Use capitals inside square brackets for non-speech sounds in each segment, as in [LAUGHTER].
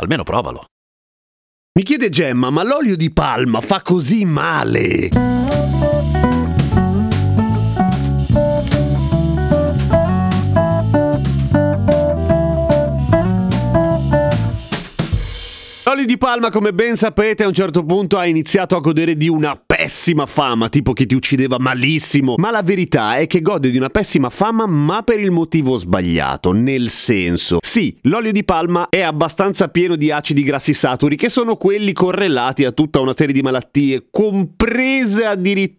Almeno provalo. Mi chiede Gemma, ma l'olio di palma fa così male? L'olio di palma, come ben sapete, a un certo punto ha iniziato a godere di una pessima fama, tipo che ti uccideva malissimo. Ma la verità è che gode di una pessima fama, ma per il motivo sbagliato. Nel senso, sì, l'olio di palma è abbastanza pieno di acidi grassi saturi, che sono quelli correlati a tutta una serie di malattie, comprese addirittura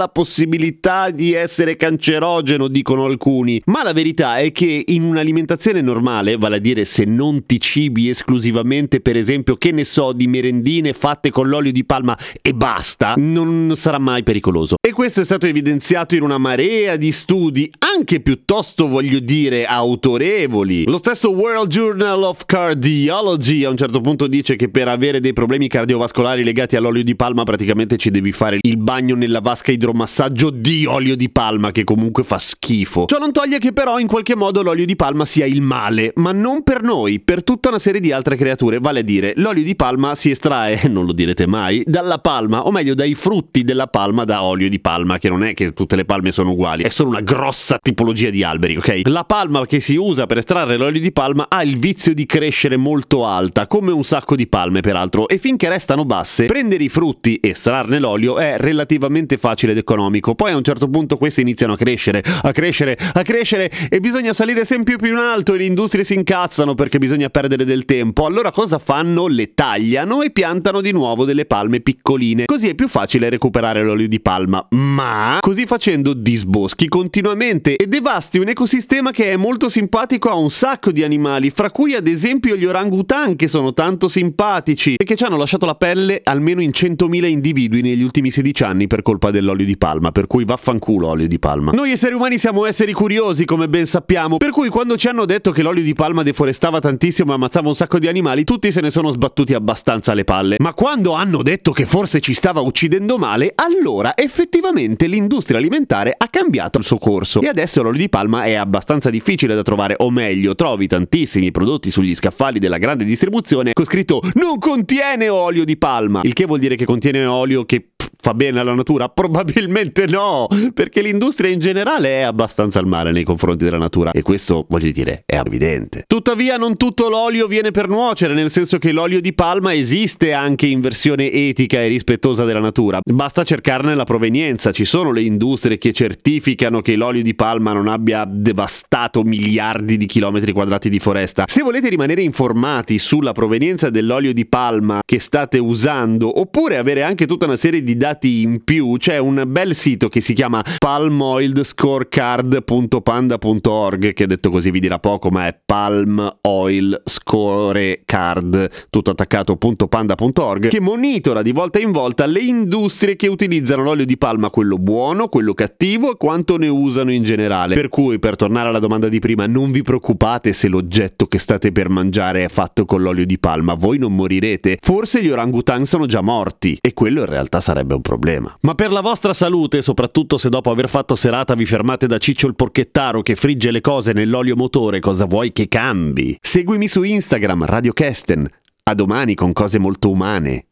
la possibilità di essere cancerogeno, dicono alcuni. Ma la verità è che in un'alimentazione normale, vale a dire se non ti cibi esclusivamente, per esempio, che ne so, di merendine fatte con l'olio di palma e basta, non sarà mai pericoloso. E questo è stato evidenziato in una marea di studi, anche piuttosto, voglio dire, autorevoli. Lo stesso World Journal of Cardiology a un certo punto dice che per avere dei problemi cardiovascolari legati all'olio di palma praticamente ci devi fare il bagno nella vasca idromassaggio di olio di palma che comunque fa schifo. Ciò non toglie che però in qualche modo l'olio di palma sia il male, ma non per noi, per tutta una serie di altre creature, vale a dire l'olio di palma si estrae, [LAUGHS] non lo direte mai, dalla palma, o meglio dai frutti della palma da olio di palma, che non è che tutte le palme sono uguali, è solo una grossa tipologia di alberi, ok? La palma che si usa per estrarre l'olio di palma ha il vizio di crescere molto alta, come un sacco di palme peraltro, e finché restano basse, prendere i frutti e estrarne l'olio è relativamente facile ed economico. Poi a un certo punto queste iniziano a crescere, a crescere, a crescere e bisogna salire sempre più in alto e le industrie si incazzano perché bisogna perdere del tempo. Allora cosa fanno? Le tagliano e piantano di nuovo delle palme piccoline. Così è più facile recuperare l'olio di palma. Ma così facendo disboschi continuamente e devasti un ecosistema che è molto simpatico a un sacco di animali, fra cui ad esempio gli orangutan che sono tanto simpatici e che ci hanno lasciato la pelle almeno in 100.000 individui negli ultimi 16 anni per colpa dell'olio di palma, per cui vaffanculo olio di palma. Noi esseri umani siamo esseri curiosi, come ben sappiamo, per cui quando ci hanno detto che l'olio di palma deforestava tantissimo e ammazzava un sacco di animali, tutti se ne sono sbattuti abbastanza alle palle. Ma quando hanno detto che forse ci stava uccidendo male, allora effettivamente l'industria alimentare ha cambiato il suo corso e adesso l'olio di palma è abbastanza difficile da trovare, o meglio, trovi tantissimi prodotti sugli scaffali della grande distribuzione con scritto non contiene olio di palma, il che vuol dire che contiene olio che fa bene alla natura? [LAUGHS] Probabilmente no, perché l'industria in generale è abbastanza al male nei confronti della natura e questo, voglio dire, è evidente. Tuttavia non tutto l'olio viene per nuocere, nel senso che l'olio di palma esiste anche in versione etica e rispettosa della natura. Basta cercarne la provenienza, ci sono le industrie che certificano che l'olio di palma non abbia devastato miliardi di chilometri quadrati di foresta. Se volete rimanere informati sulla provenienza dell'olio di palma che state usando, oppure avere anche tutta una serie di dati in più c'è un bel sito che si chiama palmoilscorecard.panda.org che detto così vi dirà poco ma è Palm Oil Scorecard tutto attaccato.panda.org che monitora di volta in volta le industrie che utilizzano l'olio di palma quello buono, quello cattivo e quanto ne usano in generale. Per cui per tornare alla domanda di prima non vi preoccupate se l'oggetto che state per mangiare è fatto con l'olio di palma voi non morirete. Forse gli orangutan sono già morti e quello in realtà sarebbe un problema. Ma per la vostra salute, soprattutto se dopo aver fatto serata vi fermate da Ciccio il porchettaro che frigge le cose nell'olio motore, cosa vuoi che cambi? Seguimi su Instagram, Radio Kesten. A domani con cose molto umane.